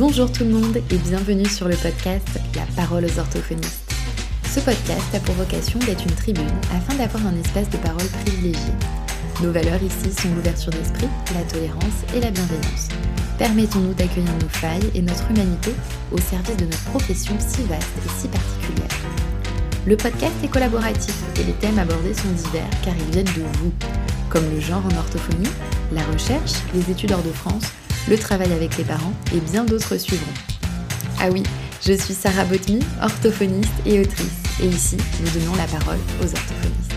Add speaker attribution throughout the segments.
Speaker 1: Bonjour tout le monde et bienvenue sur le podcast La parole aux orthophonistes. Ce podcast a pour vocation d'être une tribune afin d'avoir un espace de parole privilégié. Nos valeurs ici sont l'ouverture d'esprit, la tolérance et la bienveillance. Permettons-nous d'accueillir nos failles et notre humanité au service de notre profession si vaste et si particulière. Le podcast est collaboratif et les thèmes abordés sont divers car ils viennent de vous, comme le genre en orthophonie, la recherche, les études hors de France, le travail avec les parents et bien d'autres suivront. Ah oui, je suis Sarah Botmy, orthophoniste et autrice, et ici, nous donnons la parole aux orthophonistes.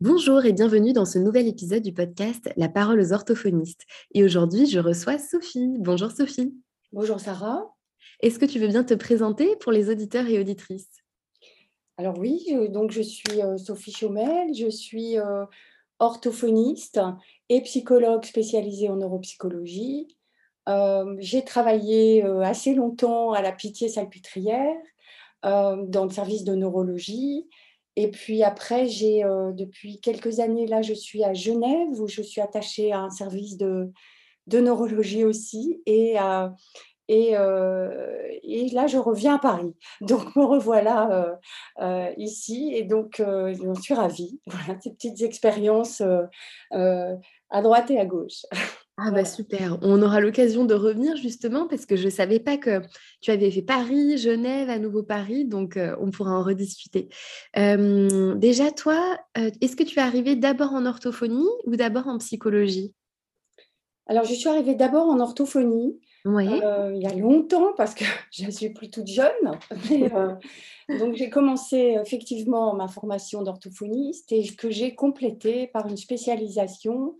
Speaker 1: Bonjour et bienvenue dans ce nouvel épisode du podcast La parole aux orthophonistes. Et aujourd'hui, je reçois Sophie. Bonjour Sophie.
Speaker 2: Bonjour Sarah.
Speaker 1: Est-ce que tu veux bien te présenter pour les auditeurs et auditrices?
Speaker 2: Alors oui, donc je suis euh, Sophie Chaumel, je suis euh, orthophoniste et psychologue spécialisée en neuropsychologie. Euh, j'ai travaillé assez longtemps à la Pitié-Salpêtrière dans le service de neurologie. Et puis après, j'ai depuis quelques années là, je suis à Genève où je suis attachée à un service de, de neurologie aussi et à, et, et, là, je reviens à Paris. Donc, me revoilà euh, ici. Et donc, je suis ravie. Voilà, ces petites expériences à droite et à gauche.
Speaker 1: Ah bah super, on aura l'occasion de revenir justement parce que je ne savais pas que tu avais fait Paris, Genève, à nouveau Paris, donc on pourra en rediscuter. déjà, toi, est-ce que tu es arrivée d'abord en orthophonie ou d'abord en psychologie?
Speaker 2: Alors, je suis arrivée d'abord en orthophonie
Speaker 1: oui.
Speaker 2: Euh, il y a longtemps parce que je suis plus toute jeune. Euh, donc j'ai commencé effectivement ma formation d'orthophoniste et que j'ai complétée par une spécialisation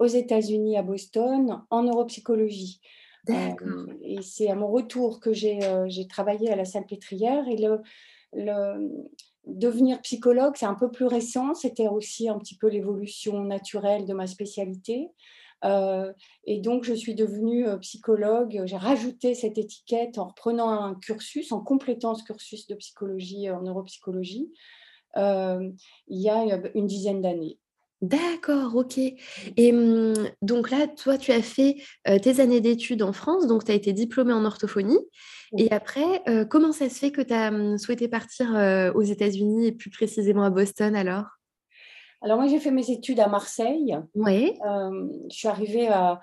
Speaker 2: aux États-Unis à Boston en neuropsychologie. Euh, et c'est à mon retour que j'ai travaillé à la Salpêtrière et le, le devenir psychologue, c'est un peu plus récent. C'était aussi un petit peu l'évolution naturelle de ma spécialité. Euh, et donc, je suis devenue euh, psychologue. J'ai rajouté cette étiquette en reprenant un cursus, en complétant ce cursus de psychologie en neuropsychologie, euh, il y a une dizaine d'années.
Speaker 1: D'accord, ok. Et mmh, donc là, toi, tu as fait tes années d'études en France, donc tu as été diplômée en orthophonie. Et après, comment ça se fait que tu as mmh, souhaité partir aux États-Unis et plus précisément à Boston alors?
Speaker 2: Alors moi, j'ai fait mes études à Marseille.
Speaker 1: Oui.
Speaker 2: Euh, je suis arrivée à,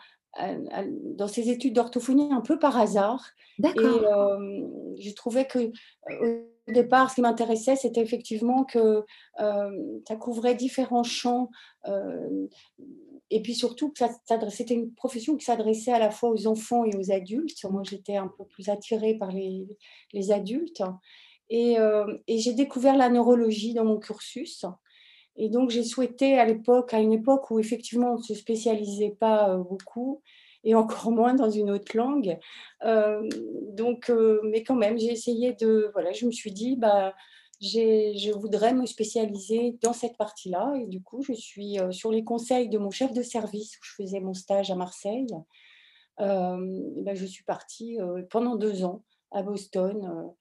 Speaker 2: dans ces études d'orthophonie un peu par hasard.
Speaker 1: D'accord.
Speaker 2: Et euh, je trouvais que au départ, ce qui m'intéressait, c'était effectivement que euh, ça couvrait différents champs. et puis surtout, que c'était une profession qui s'adressait à la fois aux enfants et aux adultes. Moi, j'étais un peu plus attirée par les, les adultes. Et, et j'ai découvert la neurologie dans mon cursus. Et donc, j'ai souhaité à l'époque, à une époque où effectivement on ne se spécialisait pas euh, beaucoup, et encore moins dans une autre langue. Euh, donc, euh, mais quand même, j'ai essayé de. Voilà, je me suis dit, bah, je voudrais me spécialiser dans cette partie-là. Et du coup, je suis sur les conseils de mon chef de service où je faisais mon stage à Marseille. Ben, je suis partie pendant deux ans à Boston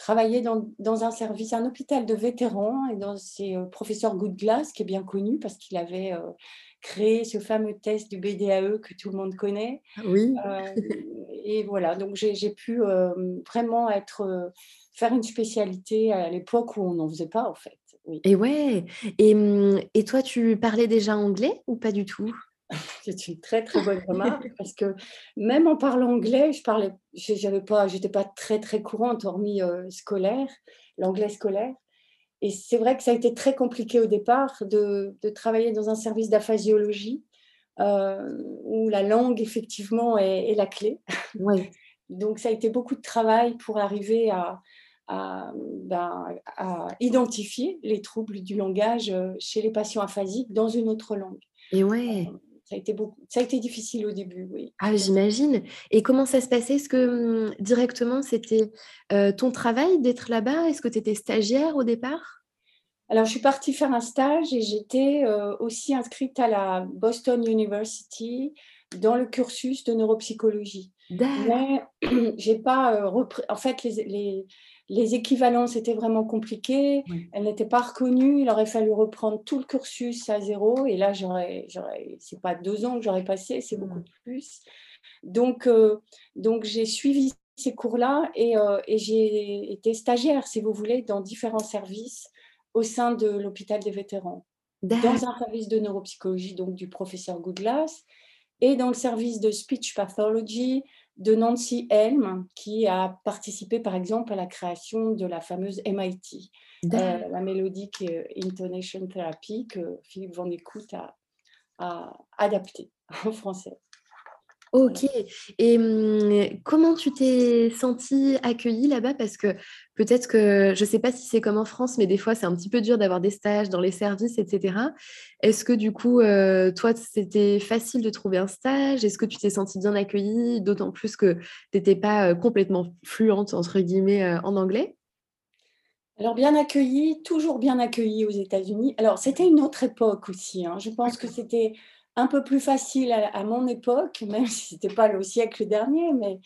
Speaker 2: travaillé dans, dans, un service, un hôpital de vétérans, et dans c'est euh, professeur Goodglass, qui est bien connu parce qu'il avait euh, créé ce fameux test du BDAE que tout le monde connaît.
Speaker 1: Oui.
Speaker 2: Euh, et voilà, donc j'ai pu vraiment être, faire une spécialité à l'époque où on n'en faisait pas, en fait.
Speaker 1: Oui. Et ouais, et, hum, et toi, tu parlais déjà anglais ou pas du tout?
Speaker 2: C'est une très très bonne remarque parce que même en parlant anglais, je parlais, j'avais pas, j'étais pas très très courante hormis euh, scolaire, l'anglais scolaire. Et c'est vrai que ça a été très compliqué au départ de, de travailler dans un service d'aphasiologie euh, où la langue effectivement est, la clé.
Speaker 1: Oui.
Speaker 2: Donc ça a été beaucoup de travail pour arriver à, à, ben, à identifier les troubles du langage euh, chez les patients aphasiques dans une autre langue.
Speaker 1: Et ouais
Speaker 2: ça a été beaucoup, ça a été difficile au début, oui.
Speaker 1: Ah, j'imagine. Et comment ça se passait? Est-ce que mmh, directement c'était euh, ton travail d'être là-bas? Est-ce que tu étais stagiaire au départ?
Speaker 2: Alors, je suis partie faire un stage et j'étais euh, aussi inscrite à la Boston University dans le cursus de neuropsychologie. Mais j'ai pas euh, repris. En fait, les, les, les équivalences étaient vraiment compliquées, elles n'étaient pas reconnues, il aurait fallu reprendre tout le cursus à zéro, et là, j'aurais, j'aurais, c'est pas deux ans que j'aurais passé, c'est beaucoup plus. Donc, donc j'ai suivi ces cours-là et, et j'ai été stagiaire, si vous voulez, dans différents services au sein de l'hôpital des vétérans, dans un service de neuropsychologie donc du professeur Goodlass et dans le service de speech pathology de Nancy Helm, qui a participé par exemple à la création de la fameuse MIT, euh, la Melodic Intonation Therapy que Philippe Van Écoute a, a adaptée en français.
Speaker 1: Ok. Et mmh, comment tu t'es sentie accueillie là-bas? Parce que peut-être que, je ne sais pas si c'est comme en France, mais des fois, c'est un petit peu dur d'avoir des stages dans les services, etc. Est-ce que du coup, euh, toi, c'était facile de trouver un stage? Est-ce que tu t'es sentie bien accueillie? D'autant plus que tu n'étais pas euh, complètement fluente, entre guillemets, euh, en anglais?
Speaker 2: Alors, bien accueillie, toujours bien accueillie aux États-Unis. Alors, c'était une autre époque aussi. Hein. Je pense que c'était un peu plus facile à, mon époque, même si ce n'était pas le siècle dernier, mais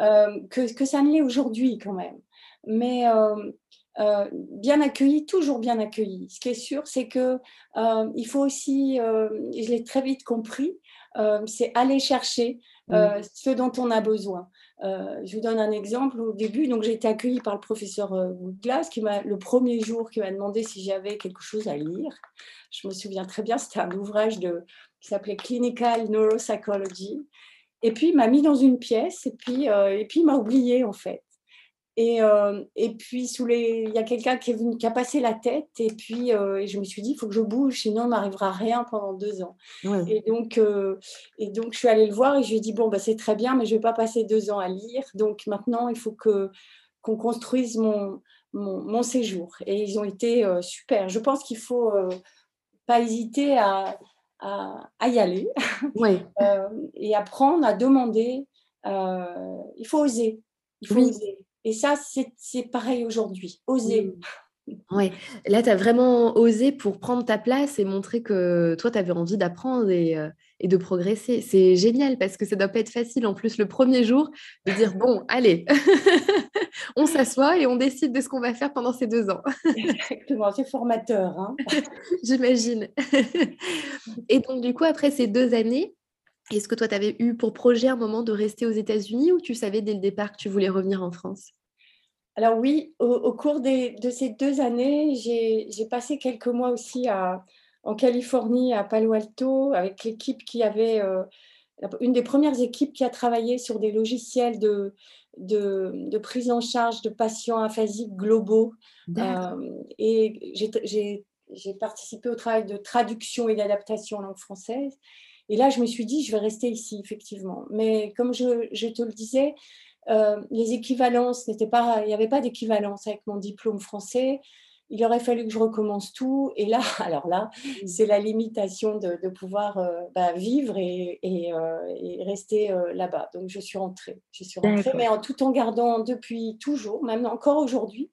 Speaker 2: euh, que, que, ça ne l'est aujourd'hui quand même. Mais euh, euh, bien accueilli, toujours bien accueilli. Ce qui est sûr, c'est que il faut aussi, je l'ai très vite compris, c'est aller chercher ce dont on a besoin. je vous donne un exemple. Au début, donc j'ai été accueillie par le professeur Glass, qui m'a le premier jour qui m'a demandé si j'avais quelque chose à lire. Je me souviens très bien, c'était un ouvrage de qui s'appelait Clinical Neuropsychology. Et puis, il m'a mis dans une pièce et puis, euh, et puis il m'a oublié, en fait. Et, euh, et puis, sous les... il y a quelqu'un qui, est venu, qui a passé la tête et puis euh, et je me suis dit, il faut que je bouge, sinon il m'arrivera rien pendant deux ans. Et, donc, et donc, je suis allée le voir et je lui ai dit, bon, bah, c'est très bien, mais je ne vais pas passer deux ans à lire. Donc, maintenant, il faut que, qu'on construise mon, mon, mon, séjour. Et ils ont été super. Je pense qu'il ne faut pas hésiter à à, y aller euh, et apprendre à demander. Euh, il faut oser. Il faut oser. Et ça, c'est pareil aujourd'hui. Oser.
Speaker 1: Oui, là, tu as vraiment osé pour prendre ta place et montrer que toi, tu avais envie d'apprendre et, euh, et, de progresser. C'est génial parce que ça doit pas être facile en plus le premier jour de dire bon, allez, on s'assoit et on décide de ce qu'on va faire pendant ces deux ans.
Speaker 2: Exactement, c'est formateur. Hein
Speaker 1: J'imagine. et donc, du coup, après ces deux années, est-ce que toi, tu avais eu pour projet un moment de rester aux États-Unis ou tu savais dès le départ que tu voulais revenir en France?
Speaker 2: Alors oui, au, cours de ces deux années, j'ai passé quelques mois aussi en Californie, à Palo Alto, avec l'équipe qui avait, euh, une des premières équipes qui a travaillé sur des logiciels de, de, prise en charge de patients aphasiques globaux. Euh, et j'ai participé au travail de traduction et d'adaptation en langue française. Et là, je me suis dit, je vais rester ici, effectivement. Mais comme je, je te le disais, euh, les équivalences n'étaient pas, il n'y avait pas d'équivalence avec mon diplôme français. Il aurait fallu que je recommence tout. Et là, alors là, c'est la limitation de, pouvoir euh, bah, vivre et, euh, rester là-bas. Donc, je suis rentrée. Je suis rentrée, mais en, tout en gardant depuis toujours, même encore aujourd'hui,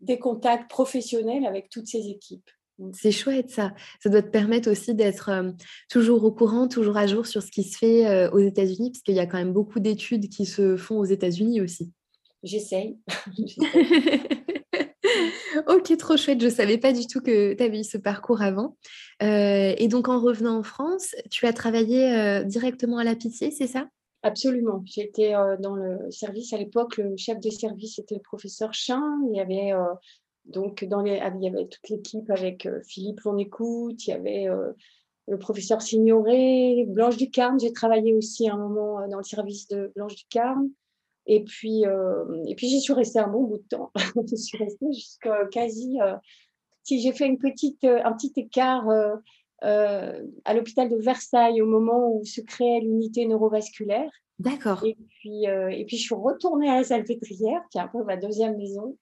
Speaker 2: des contacts professionnels avec toutes ces équipes.
Speaker 1: C'est chouette ça. Ça doit te permettre aussi d'être toujours au courant, toujours à jour sur ce qui se fait aux États-Unis, parce qu'il y a quand même beaucoup d'études qui se font aux États-Unis aussi.
Speaker 2: J'essaye.
Speaker 1: ok, trop chouette. Je ne savais pas du tout que tu avais eu ce parcours avant. et donc en revenant en France, tu as travaillé directement à la pitié, c'est ça?
Speaker 2: Absolument. J'étais dans le service à l'époque. Le chef de service était le professeur Chin. Il y avait donc, dans les, il y avait toute l'équipe avec euh, Philippe L'on écoute, il y avait euh, le professeur Signoret, Blanche Ducarme. J'ai travaillé aussi un moment euh, dans le service de Blanche Ducarme. Et puis, et puis j'y suis restée un bon bout de temps. je suis restée jusqu'à quasi. si j'ai fait une petite, un petit écart à l'hôpital de Versailles au moment où se créait l'unité neurovasculaire.
Speaker 1: D'accord.
Speaker 2: Et puis, et puis je suis retournée à la Salpêtrière, qui est un peu ma deuxième maison.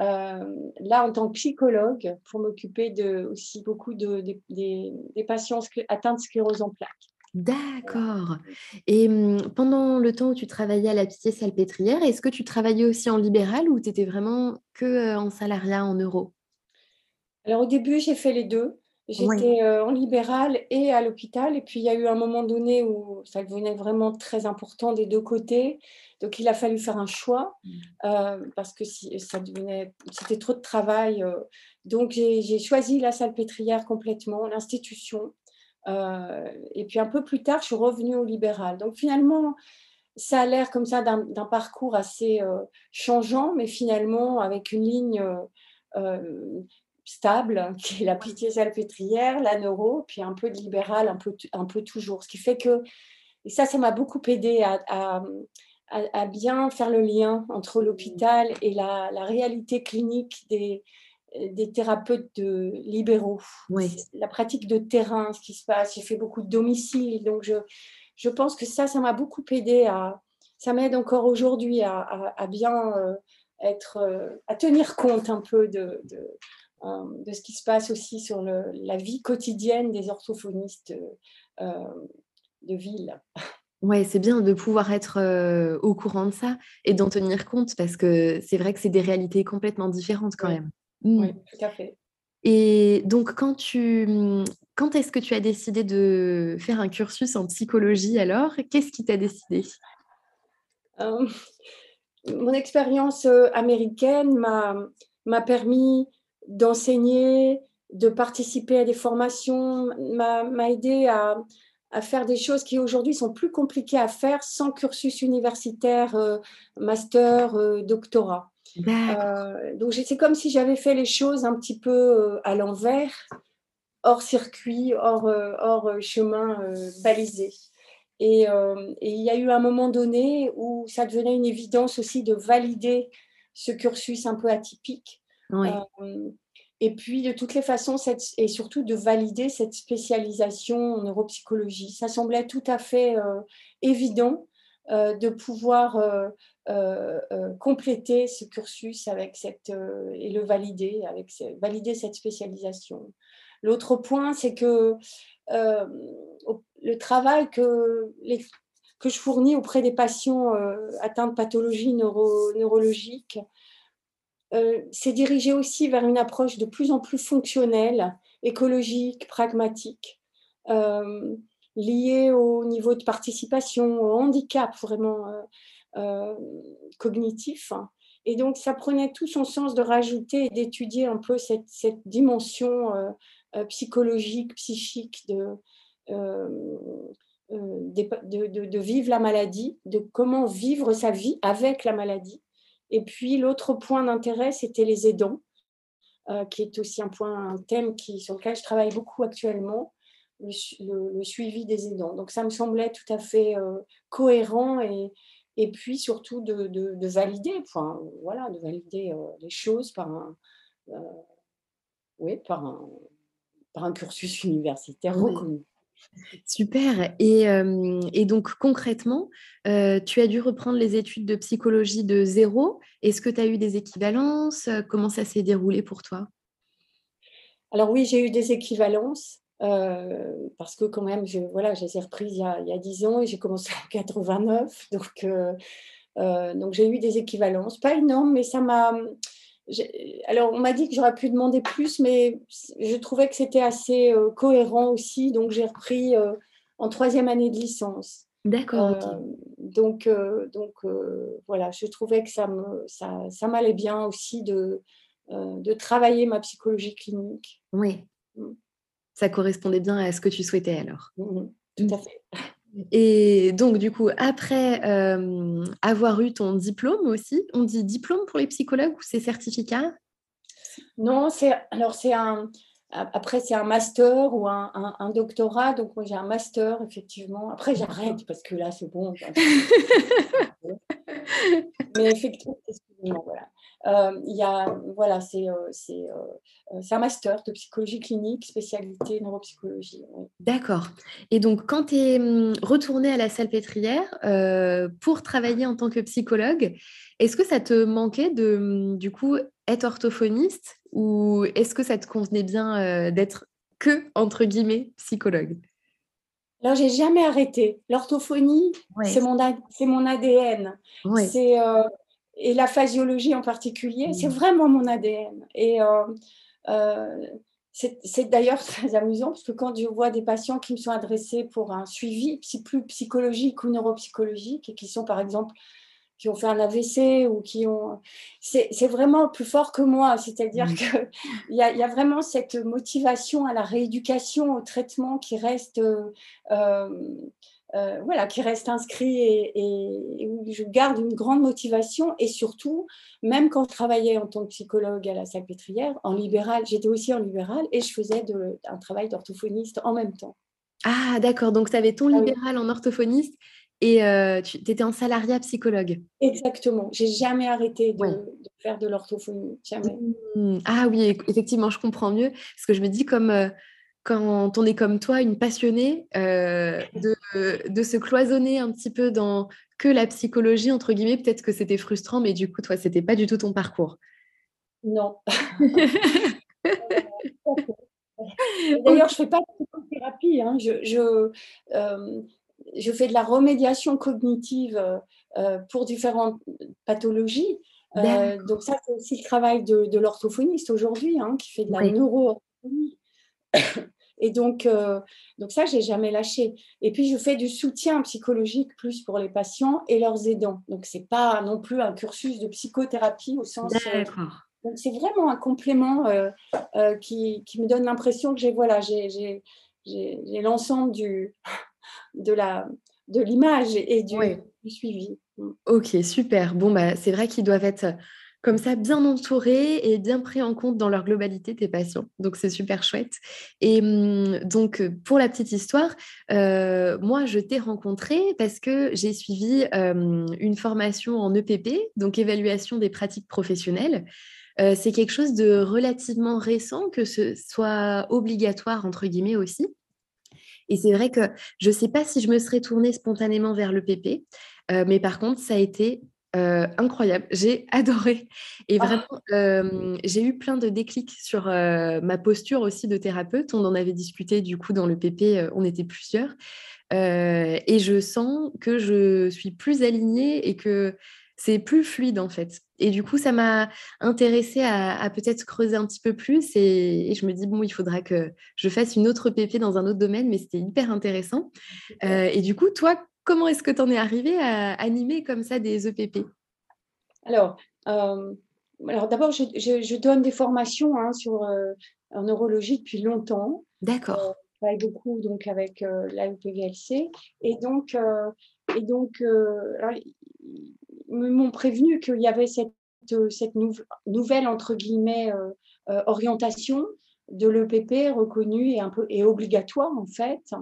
Speaker 2: Euh, là, en tant que psychologue, pour m'occuper de, aussi beaucoup de, des patients atteints de sclérose en plaques.
Speaker 1: D'accord. Et mmh, pendant le temps où tu travaillais à la Pitié Salpêtrière, est-ce que tu travaillais aussi en libéral ou tu étais vraiment que euh, en salariat en euros?
Speaker 2: Alors au début, j'ai fait les deux. J'étais en libéral et à l'hôpital. Et puis, il y a eu un moment donné où ça devenait vraiment très important des deux côtés. Donc, il a fallu faire un choix mmh. parce que si, ça devenait, c'était trop de travail. donc, j'ai choisi la salpêtrière complètement, l'institution. Et puis, un peu plus tard, je suis revenue au libéral. Donc, finalement, ça a l'air comme ça d'un parcours assez changeant, mais finalement, avec une ligne stable, qui est la pitié salpêtrière, la neuro, puis un peu de libéral, un peu, un peu toujours. Ce qui fait que, et ça, ça m'a beaucoup aidé à, à, bien faire le lien entre l'hôpital et la, la, réalité clinique des, des thérapeutes de libéraux.
Speaker 1: Oui.
Speaker 2: La pratique de terrain, ce qui se passe. J'ai fait beaucoup de domiciles, donc je, je pense que ça, ça m'a beaucoup aidé à, ça m'aide encore aujourd'hui à, à, bien euh, être, euh, à tenir compte un peu de, de, euh, de ce qui se passe aussi sur le, la vie quotidienne des orthophonistes euh, de ville.
Speaker 1: Ouais, c'est bien de pouvoir être euh, au courant de ça et d'en tenir compte parce que c'est vrai que c'est des réalités complètement différentes quand même.
Speaker 2: Oui, mmh. tout à fait.
Speaker 1: Et donc, quand tu, quand est-ce que tu as décidé de faire un cursus en psychologie alors? Qu'est-ce qui t'a décidé?
Speaker 2: Mon expérience américaine m'a permis d'enseigner, de participer à des formations, m'a aidé à, à, faire des choses qui aujourd'hui sont plus compliquées à faire sans cursus universitaire, euh, master, euh, doctorat. Euh, donc c'est comme si j'avais fait les choses un petit peu à l'envers, hors circuit, hors, hors chemin balisé. Et, et, il y a eu un moment donné où ça devenait une évidence aussi de valider ce cursus un peu atypique euh, et puis, de toutes les façons, et surtout de valider cette spécialisation en neuropsychologie. Ça semblait tout à fait euh, évident euh, de pouvoir compléter ce cursus avec cette, et le valider, avec valider cette spécialisation. L'autre point, c'est que le travail que, que je fournis auprès des patients atteints de pathologies neuro, neurologiques euh, s'est dirigé aussi vers une approche de plus en plus fonctionnelle, écologique, pragmatique, euh, liée au niveau de participation, au handicap vraiment euh, cognitif. Et donc, ça prenait tout son sens de rajouter et d'étudier un peu cette, dimension psychologique, psychique de, de, vivre la maladie, de comment vivre sa vie avec la maladie. Et puis l'autre point d'intérêt, c'était les aidants, euh, qui est aussi un point, un thème qui, sur lequel je travaille beaucoup actuellement, le, suivi des aidants. Donc ça me semblait tout à fait euh, cohérent et, et puis surtout de, de, valider, enfin, voilà, de valider euh, les choses par un, oui, par un, par un cursus universitaire reconnu.
Speaker 1: Super. Et, donc concrètement, tu as dû reprendre les études de psychologie de zéro. Est-ce que tu as eu des équivalences? Comment ça s'est déroulé pour toi?
Speaker 2: Alors oui, j'ai eu des équivalences. Parce que quand même, je, voilà, je les ai reprises il y a, il 10 ans et j'ai commencé en 89. Donc, donc j'ai eu des équivalences. Pas énormes, mais ça m'a alors, on m'a dit que j'aurais pu demander plus, mais je trouvais que c'était assez euh, cohérent aussi, donc j'ai repris euh, en troisième année de licence.
Speaker 1: D'accord.
Speaker 2: Euh, donc, donc voilà, je trouvais que ça me, ça, ça m'allait bien aussi de, de travailler ma psychologie clinique.
Speaker 1: Oui. Mm. Ça correspondait bien à ce que tu souhaitais alors.
Speaker 2: Mm-hmm. tout à fait.
Speaker 1: Et donc, du coup, après euh, avoir eu ton diplôme aussi, on dit diplôme pour les psychologues ou c'est certificat?
Speaker 2: Non, c'est alors c'est un après c'est un master ou un, un, doctorat. Donc moi j'ai un master effectivement. Après j'arrête parce que là c'est bon. Mais effectivement, voilà. Euh, il y a, voilà, c'est, euh, euh, c'est un master de psychologie clinique, spécialité neuropsychologie.
Speaker 1: D'accord. Et donc, quand tu es hum, retourné à la salpêtrière pour travailler en tant que psychologue, est-ce que ça te manquait de, hum, du coup, être orthophoniste ou est-ce que ça te convenait bien d'être que, entre guillemets, psychologue?
Speaker 2: Alors, j'ai jamais arrêté. L'orthophonie, c'est mon, c'est mon ADN. C'est, et la physiologie en particulier, c'est mmh. vraiment mon ADN. Et euh, euh, c'est d'ailleurs très amusant parce que quand je vois des patients qui me sont adressés pour un suivi plus psychologique ou neuropsychologique et qui sont par exemple qui ont fait un AVC ou qui ont... C'est vraiment plus fort que moi, c'est-à-dire mmh. qu'il y, a, y a vraiment cette motivation à la rééducation, au traitement qui reste euh, euh, voilà, qui reste inscrit et, où je garde une grande motivation. Et surtout, même quand je travaillais en tant que psychologue à la Salpêtrière, en libéral, j'étais aussi en libéral et je faisais un travail d'orthophoniste en même temps.
Speaker 1: Ah, d'accord. Donc, tu avais ton ah libéral en orthophoniste et euh, tu étais en salariat psychologue.
Speaker 2: Exactement. J'ai jamais arrêté de, faire de l'orthophonie. Jamais.
Speaker 1: Mmh. Ah oui, effectivement, je comprends mieux. Parce que je me dis comme. Euh, quand on est comme toi, une passionnée, euh, de, se cloisonner un petit peu dans que la psychologie, entre guillemets, peut-être que c'était frustrant, mais du coup, toi, c'était pas du tout ton parcours.
Speaker 2: Non. D'ailleurs, je fais pas de psychothérapie. Hein. Je, euh, je, fais de la remédiation cognitive euh, pour différentes pathologies. donc ça, c'est aussi le travail de, l'orthophoniste aujourd'hui, hein, qui fait de la neuro-orthophonie. Et donc, euh, donc ça, j'ai jamais lâché. Et puis, je fais du soutien psychologique plus pour les patients et leurs aidants. Donc, c'est pas non plus un cursus de psychothérapie au sens. Euh, donc, c'est vraiment un complément euh, qui, qui, me donne l'impression que j'ai voilà, j'ai l'ensemble du de la de l'image et du, du, suivi.
Speaker 1: Mm. Ok, super. Bon, bah, c'est vrai qu'ils doivent être comme ça bien entourés et bien pris en compte dans leur globalité tes patients. Donc c'est super chouette. Et hum, donc pour la petite histoire, euh, moi je t'ai rencontré parce que j'ai suivi une formation en EPP, donc évaluation des pratiques professionnelles. Euh, c'est quelque chose de relativement récent que ce soit obligatoire entre guillemets aussi. Et c'est vrai que je sais pas si je me serais tournée spontanément vers l'EPP, euh, mais par contre, ça a été euh, incroyable, j'ai adoré. Et ah. vraiment, j'ai eu plein de déclics sur ma posture aussi de thérapeute. On en avait discuté du coup dans le PP, on était plusieurs. et je sens que je suis plus alignée et que c'est plus fluide en fait. Et du coup, ça m'a intéressée à, peut-être creuser un petit peu plus. Et, je me dis, bon, il faudra que je fasse une autre PP dans un autre domaine, mais c'était hyper intéressant. et du coup, toi, Comment est-ce que tu en es arrivé à animer comme ça des EPP
Speaker 2: Alors, euh, alors d'abord, je, donne des formations hein, sur, euh, en neurologie depuis longtemps.
Speaker 1: D'accord. Euh,
Speaker 2: je travaille beaucoup donc, avec la UPVLC. Et donc, et donc ils m'ont prévenu qu'il y avait cette, cette nouvelle, entre guillemets, orientation de l'EPP reconnue et, un peu, et obligatoire, en fait.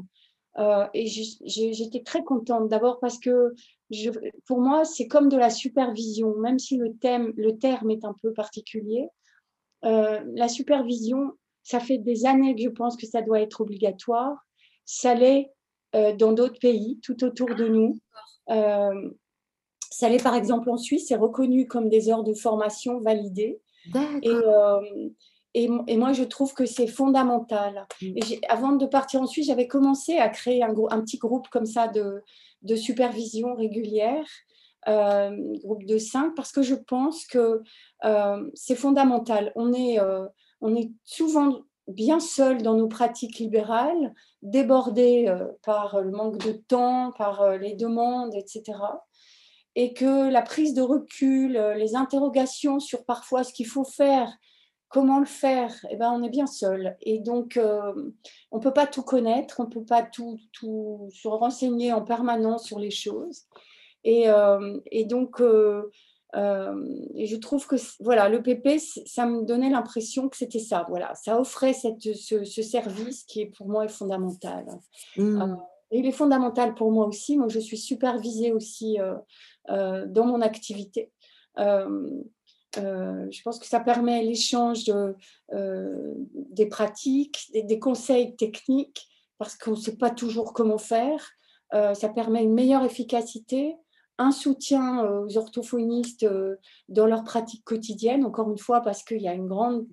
Speaker 2: Euh, et j'étais très contente d'abord parce que je, pour moi, c'est comme de la supervision, même si le, thème, le terme est un peu particulier. Euh, la supervision, ça fait des années que je pense que ça doit être obligatoire. Ça l'est euh, dans d'autres pays, tout autour de nous. ça l'est par exemple en Suisse, c'est reconnu comme des heures de formation validées. Et, et, moi, je trouve que c'est fondamental. Mm. avant de partir en Suisse, j'avais commencé à créer un, un, petit groupe comme ça de, de supervision régulière, euh, groupe de cinq, parce que je pense que euh, c'est fondamental. On est, euh, on est souvent bien seul dans nos pratiques libérales, débordés par le manque de temps, par les demandes, etc. Et que la prise de recul, les interrogations sur parfois ce qu'il faut faire, Comment le faire? Eh ben, On est bien seul. Et donc, euh, on ne peut pas tout connaître, on ne peut pas tout, tout, se renseigner en permanence sur les choses. Et, euh, et donc, euh, et je trouve que voilà, le PP, ça me donnait l'impression que c'était ça. Voilà, ça offrait cette, ce, service qui est pour moi est fondamental. Mmh. et il est fondamental pour moi aussi. Moi, je suis supervisée aussi dans mon activité. Euh, je pense que ça permet l'échange euh, des pratiques, des, conseils techniques, parce qu'on ne sait pas toujours comment faire. Euh, ça permet une meilleure efficacité, un soutien aux orthophonistes dans leur pratique quotidienne, encore une fois, parce qu'il y a une grande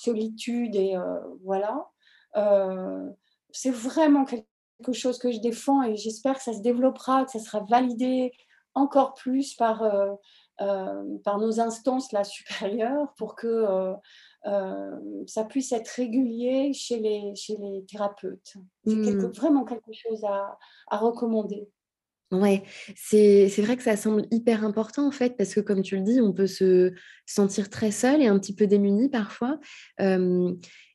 Speaker 2: solitude et voilà. C'est vraiment quelque chose que je défends et j'espère que ça se développera, que ça sera validé encore plus par euh, par nos instances là, supérieures pour que euh, ça puisse être régulier chez les, chez les thérapeutes. C'est mmh. vraiment quelque chose à, à recommander.
Speaker 1: Ouais, c'est vrai que ça semble hyper important en fait, parce que comme tu le dis, on peut se sentir très seul et un petit peu démuni parfois.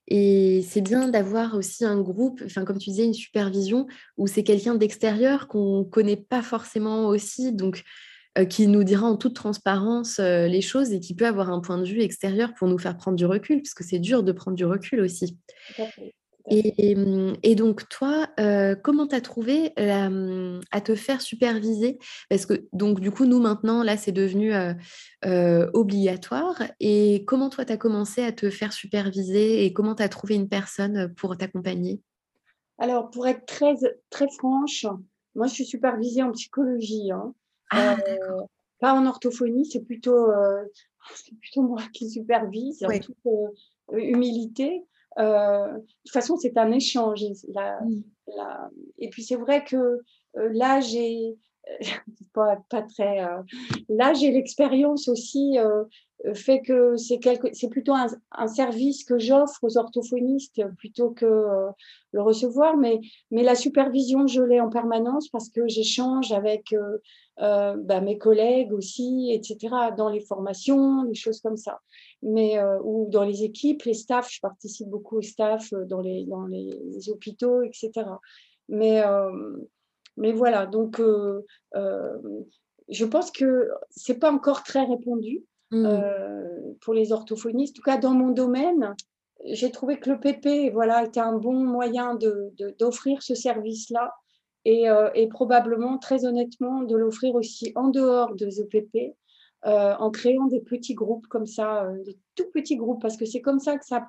Speaker 1: et c'est bien d'avoir aussi un groupe, enfin comme tu disais, une supervision où c'est quelqu'un d'extérieur qu'on ne connaît pas forcément aussi, donc qui nous dira en toute transparence les choses et qui peut avoir un point de vue extérieur pour nous faire prendre du recul, parce que c'est dur de prendre du recul aussi. Mmh, et, donc, toi, comment tu as trouvé mmh, à te faire superviser? Parce que, donc, du coup, nous, maintenant, là, c'est devenu obligatoire. Et comment, toi, tu as commencé à te faire superviser? Et comment tu as trouvé une personne pour t'accompagner?
Speaker 2: Alors, pour être très, très franche, moi, je suis supervisée en psychologie. Hein.
Speaker 1: Ah,
Speaker 2: pas en orthophonie, c'est plutôt, plutôt moi qui supervise, en toute humilité. Euh, de toute façon, c'est un échange. Mm. Et puis, c'est vrai que euh, là, j'ai pas, pas, très. Euh, là, j'ai l'expérience aussi fait que c'est c'est plutôt un, service que j'offre aux orthophonistes plutôt que le recevoir, mais, mais la supervision, je l'ai en permanence parce que j'échange avec bah, mes collègues aussi, etc., dans les formations, des choses comme ça mais euh, ou dans les équipes, les staffs, je participe beaucoup au staff euh, dans les, dans les, hôpitaux, etc. Mais, euh, mais voilà, donc je pense que ce n'est pas encore très répondu mmh. pour les orthophonistes. En tout cas, dans mon domaine, j'ai trouvé que le PP voilà, était un bon moyen d'offrir de, ce service-là et, et, probablement, très honnêtement, de l'offrir aussi en dehors de EPP euh, en créant des petits groupes comme ça, euh, des tout petits groupes, parce que c'est comme ça que ça,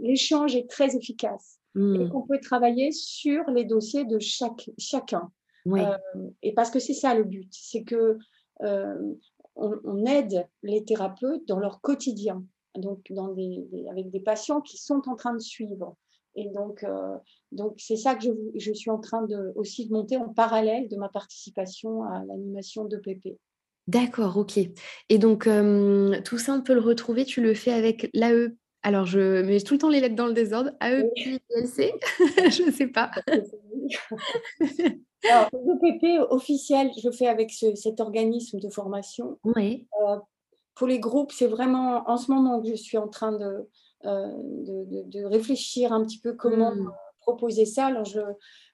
Speaker 2: l'échange est très efficace et mmh. qu'on peut travailler sur les dossiers de chaque, chacun. Euh, et parce que c'est ça le but, c'est que on, aide les thérapeutes dans leur quotidien, donc avec des patients qui sont en train de suivre. Et donc, donc c'est ça que je, suis en train aussi de monter en parallèle de ma participation à l'animation de PP.
Speaker 1: D'accord, OK. Et donc, tout ça, on peut le retrouver, tu le fais avec l'AE. Alors, je mets tout le temps les lettres dans le désordre. AE, puis LC, je ne sais pas.
Speaker 2: Alors, l'EPP officiel, je le fais avec cet organisme de formation.
Speaker 1: Oui.
Speaker 2: Euh, pour les groupes, c'est vraiment en ce moment que je suis en train de, euh, de, réfléchir un petit peu comment mmh. proposer ça. Alors, je,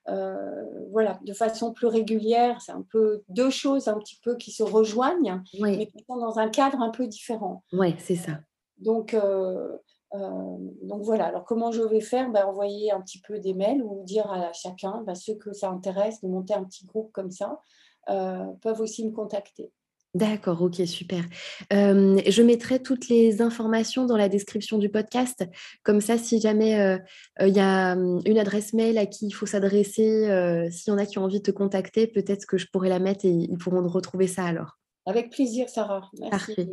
Speaker 2: euh, voilà, de façon plus régulière. C'est un peu deux choses un petit peu qui se rejoignent, mais qui sont dans un cadre un peu différent.
Speaker 1: Oui, c'est ça.
Speaker 2: Donc, euh, euh, donc voilà, alors comment je vais faire? Ben, Envoyer un petit peu des mails ou dire à chacun, ben, ceux que ça intéresse de monter un petit groupe comme ça, peuvent aussi me contacter.
Speaker 1: D'accord, ok, super. je mettrai toutes les informations dans la description du podcast. Comme ça, si jamais il y a mmh, une adresse mail à qui il faut s'adresser, s'il y en a qui ont envie de te contacter, peut-être que je pourrais la mettre et ils pourront retrouver ça alors.
Speaker 2: Avec plaisir, Sarah.
Speaker 1: Merci. Parfait.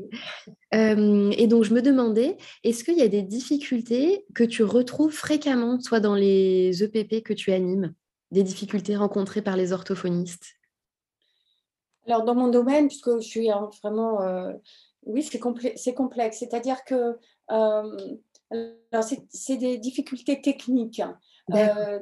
Speaker 1: et donc, je me demandais, est-ce qu'il y a des difficultés que tu retrouves fréquemment, soit dans les EPP que tu animes, des difficultés rencontrées par les orthophonistes?
Speaker 2: Alors, dans mon domaine, puisque je suis hein, vraiment. Euh, oui, c'est complexe. C'est-à-dire que euh, c'est des difficultés techniques. Euh,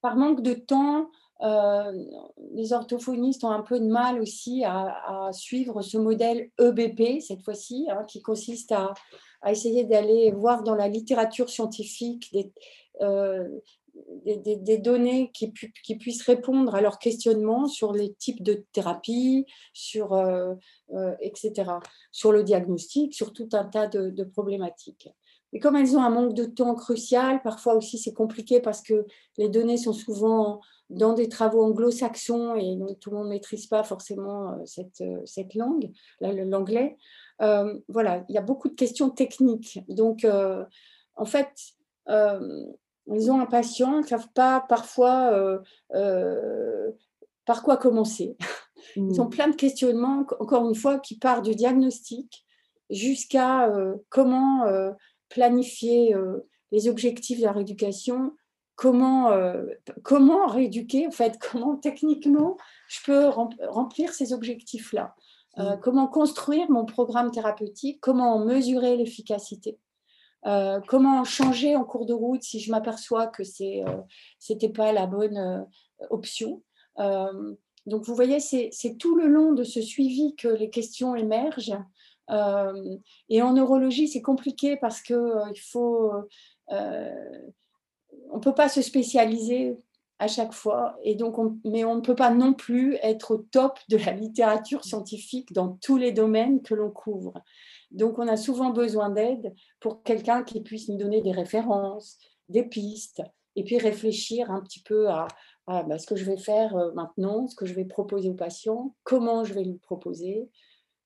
Speaker 2: par manque de temps, les orthophonistes ont un peu de mal aussi à, suivre ce modèle EBP, cette fois-ci, hein, qui consiste à, essayer d'aller voir dans la littérature scientifique des, des, données qui, puissent répondre à leurs questionnements sur les types de thérapies, sur, euh, euh, etc., sur le diagnostic, sur tout un tas de, problématiques. Et comme elles ont un manque de temps crucial, parfois aussi c'est compliqué parce que les données sont souvent dans des travaux anglo-saxons et donc tout le monde ne maîtrise pas forcément euh, cette, cette langue, l'anglais. voilà, il y a beaucoup de questions techniques. Donc, en fait, ils ont un patient, ils ne savent pas parfois euh, euh, par quoi commencer. Ils ont mmh. plein de questionnements, encore une fois, qui partent du diagnostic jusqu'à euh, comment planifier les objectifs de la rééducation, comment, comment rééduquer, en fait, comment techniquement je peux remplir ces objectifs-là. Mmh. comment construire mon programme thérapeutique, comment mesurer l'efficacité. comment changer en cours de route si je m'aperçois que ce n'était pas la bonne option. donc, vous voyez, c'est tout le long de ce suivi que les questions émergent. Et en neurologie, c'est compliqué parce qu'il faut on ne peut pas se spécialiser à chaque fois. Et donc, mais on ne peut pas non plus être au top de la littérature scientifique dans tous les domaines que l'on couvre. Donc, on a souvent besoin d'aide pour quelqu'un qui puisse nous donner des références, des pistes, et puis réfléchir un petit peu à, bah, ce que je vais faire euh, maintenant, ce que je vais proposer au patient, comment je vais lui proposer,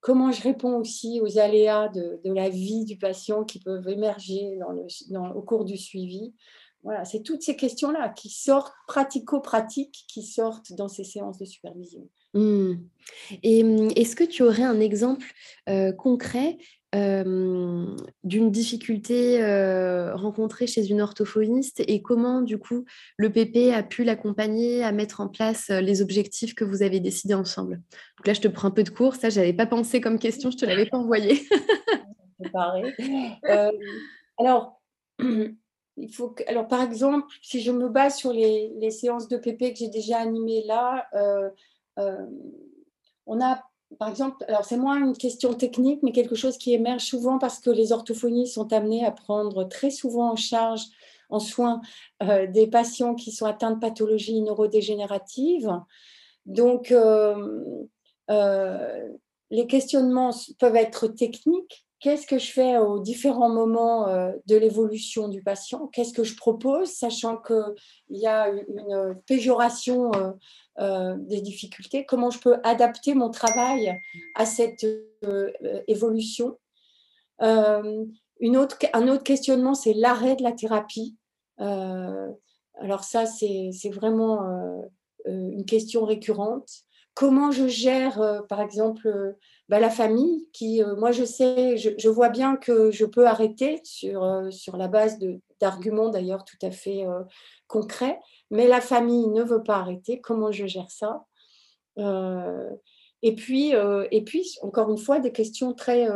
Speaker 2: comment je réponds aussi aux aléas de, la vie du patient qui peuvent émerger au cours du suivi. Voilà, c'est toutes ces questions-là qui sortent pratico-pratiques, qui sortent dans ces séances de supervision.
Speaker 1: Mmh. Et mmh, est-ce que tu aurais un exemple euh, concret d'une difficulté rencontrée chez une orthophoniste et comment du coup le PP a pu l'accompagner à mettre en place les objectifs que vous avez décidés ensemble? Donc là, je te prends un peu de cours, ça, je n'avais pas pensé comme question, je ne te l'avais pas envoyé.
Speaker 2: alors, il faut alors, par exemple, si je me base sur les, séances de PP que j'ai déjà animées là, on a, par exemple, alors c'est moins une question technique, mais quelque chose qui émerge souvent parce que les orthophonies sont amenées à prendre très souvent en charge, en soins, euh, des patients qui sont atteints de pathologies neurodégénératives. Donc, les questionnements peuvent être techniques, qu'est-ce que je fais aux différents moments euh, de l'évolution du patient, qu'est-ce que je propose, sachant qu'il y a une péjoration euh, euh, des difficultés, comment je peux adapter mon travail à cette évolution? Un autre questionnement, c'est l'arrêt de la thérapie. alors ça, c'est vraiment une question récurrente. Comment je gère, par exemple, bah, la famille qui, euh, moi je sais, je, vois bien que je peux arrêter sur, euh, la base d'arguments d'ailleurs tout à fait euh, concrets, mais la famille ne veut pas arrêter, comment je gère ça? Et, puis, encore une fois, des questions très,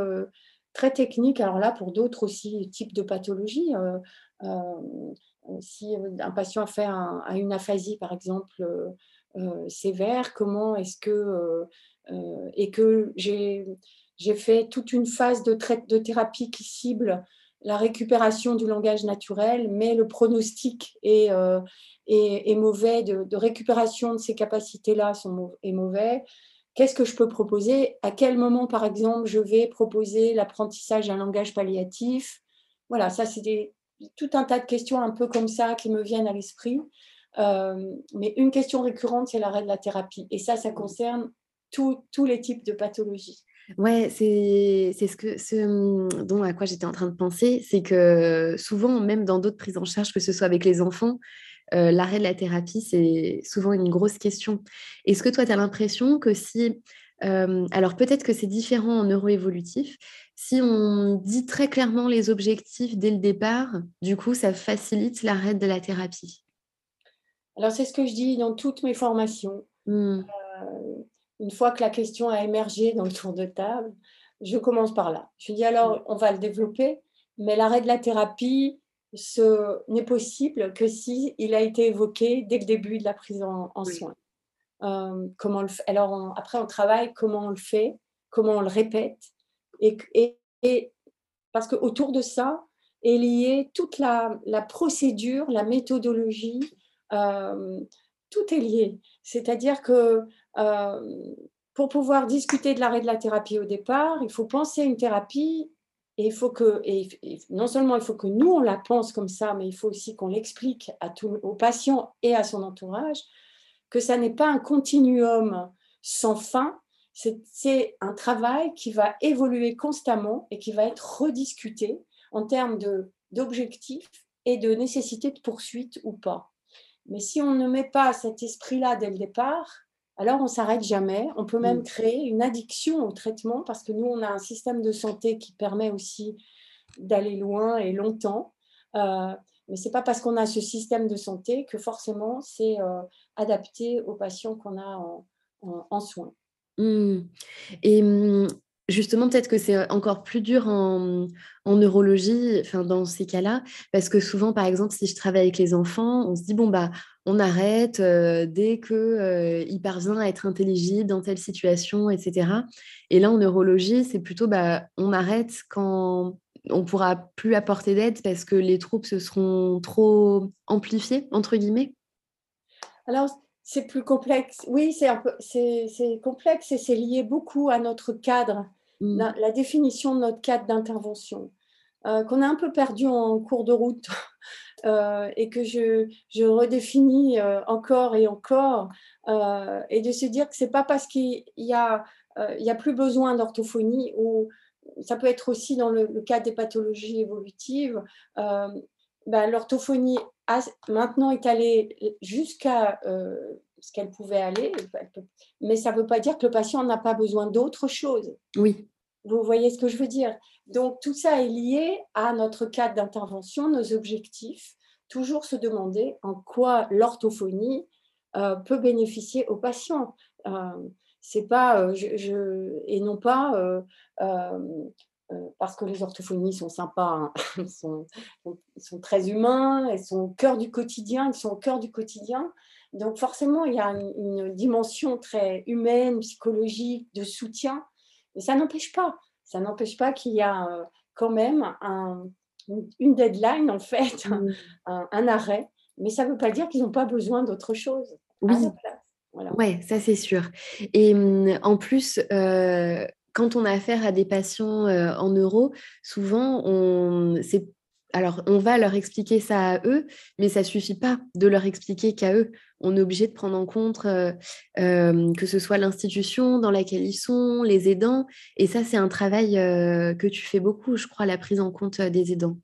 Speaker 2: techniques, alors là pour d'autres aussi types de pathologies. si un patient a fait une aphasie, par exemple, sévère, comment est-ce que et que j'ai fait toute une phase de, de thérapie qui cible la récupération du langage naturel, mais le pronostic est, euh, est, mauvais, de, récupération de ces capacités-là est mauvais. Qu'est-ce que je peux proposer? À quel moment, par exemple, je vais proposer l'apprentissage d'un langage palliatif? Voilà, ça, c'est tout un tas de questions un peu comme ça qui me viennent à l'esprit. Euh, mais une question récurrente, c'est l'arrêt de la thérapie. Et ça, ça concerne tous les types de pathologies.
Speaker 1: Ouais, c'est ce que ce mmh, dont à quoi j'étais en train de penser, c'est que souvent, même dans d'autres prises en charge, que ce soit avec les enfants, euh, l'arrêt de la thérapie, c'est souvent une grosse question. Est-ce que toi, tu as l'impression que si, euh, alors peut-être que c'est différent en neuroévolutif, si on dit très clairement les objectifs dès le départ, du coup, ça facilite l'arrêt de la thérapie?
Speaker 2: Alors c'est ce que je dis dans toutes mes formations. Mmh. Euh, une fois que la question a émergé dans le tour de table, je commence par là. Je dis alors, on va le développer, mais l'arrêt de la thérapie ce n'est possible que si il a été évoqué dès le début de la prise en, soins. Euh, comment le Alors après, on travaille comment on le fait, comment on le répète, et, et, parce qu'autour de ça est liée toute la, procédure, la méthodologie, euh, tout est lié. C'est-à-dire que pour pouvoir discuter de l'arrêt de la thérapie au départ, il faut penser une thérapie et il faut que, non seulement il faut que nous on la pense comme ça, mais il faut aussi qu'on l'explique à au patient et à son entourage que ça n'est pas un continuum sans fin, c'est un travail qui va évoluer constamment et qui va être rediscuté en termes d'objectifs et de nécessité de poursuite ou pas. Mais si on ne met pas cet esprit-là dès le départ, alors on s'arrête jamais. On peut même mm. créer une addiction au traitement parce que nous, on a un système de santé qui permet aussi d'aller loin et longtemps. Euh, mais ce n'est pas parce qu'on a ce système de santé que forcément c'est euh, adapté aux patients qu'on a en, soins.
Speaker 1: Mm. Et mm, justement, peut-être que c'est encore plus dur en, neurologie, enfin, dans ces cas-là, parce que souvent, par exemple, si je travaille avec les enfants, on se dit, bon, bah, on arrête euh, dès qu'il euh, il parvient à être intelligible dans telle situation, etc. Et là, en neurologie, c'est plutôt, bah, on arrête quand on pourra plus apporter d'aide parce que les troubles se seront trop amplifiés, entre guillemets
Speaker 2: Alors, c'est plus complexe. Oui, c'est un peu, c'est, complexe et c'est lié beaucoup à notre cadre, mmh. la, définition de notre cadre d'intervention, euh, qu'on a un peu perdu en cours de route euh, et que je, je redéfinis euh, encore et encore, et de se dire que c'est pas parce qu'il y a, il a plus besoin d'orthophonie ou ça peut être aussi dans le, cadre des pathologies évolutives. Ben, l'orthophonie maintenant est allée jusqu'à euh, ce qu'elle pouvait aller, mais ça ne veut pas dire que le patient n'a pas besoin d'autre chose.
Speaker 1: Oui.
Speaker 2: Vous voyez ce que je veux dire? Donc tout ça est lié à notre cadre d'intervention, nos objectifs. Toujours se demander en quoi l'orthophonie euh, peut bénéficier aux patients. Euh, c'est pas, je, et non pas euh, parce que les orthophonies sont sympas, hein. sont, très humains, elles sont au cœur du quotidien, ils sont au cœur du quotidien. Donc forcément, il y a une, dimension très humaine, psychologique, de soutien, mais ça n'empêche pas. Ça n'empêche pas qu'il y a euh, quand même un, une deadline, en fait, mmh. un, arrêt. Mais ça ne veut pas dire qu'ils n'ont pas besoin d'autre chose.
Speaker 1: Oui. Voilà. Ouais, ça c'est sûr. Et mmh, en plus, euh, quand on a affaire à des patients euh, en neuro, souvent, on, alors, on va leur expliquer ça à eux, mais ça suffit pas de leur expliquer qu'à eux. On est obligé de prendre en compte euh, euh, que ce soit l'institution dans laquelle ils sont, les aidants. Et ça, c'est un travail que tu fais beaucoup, je crois, la prise en compte des aidants.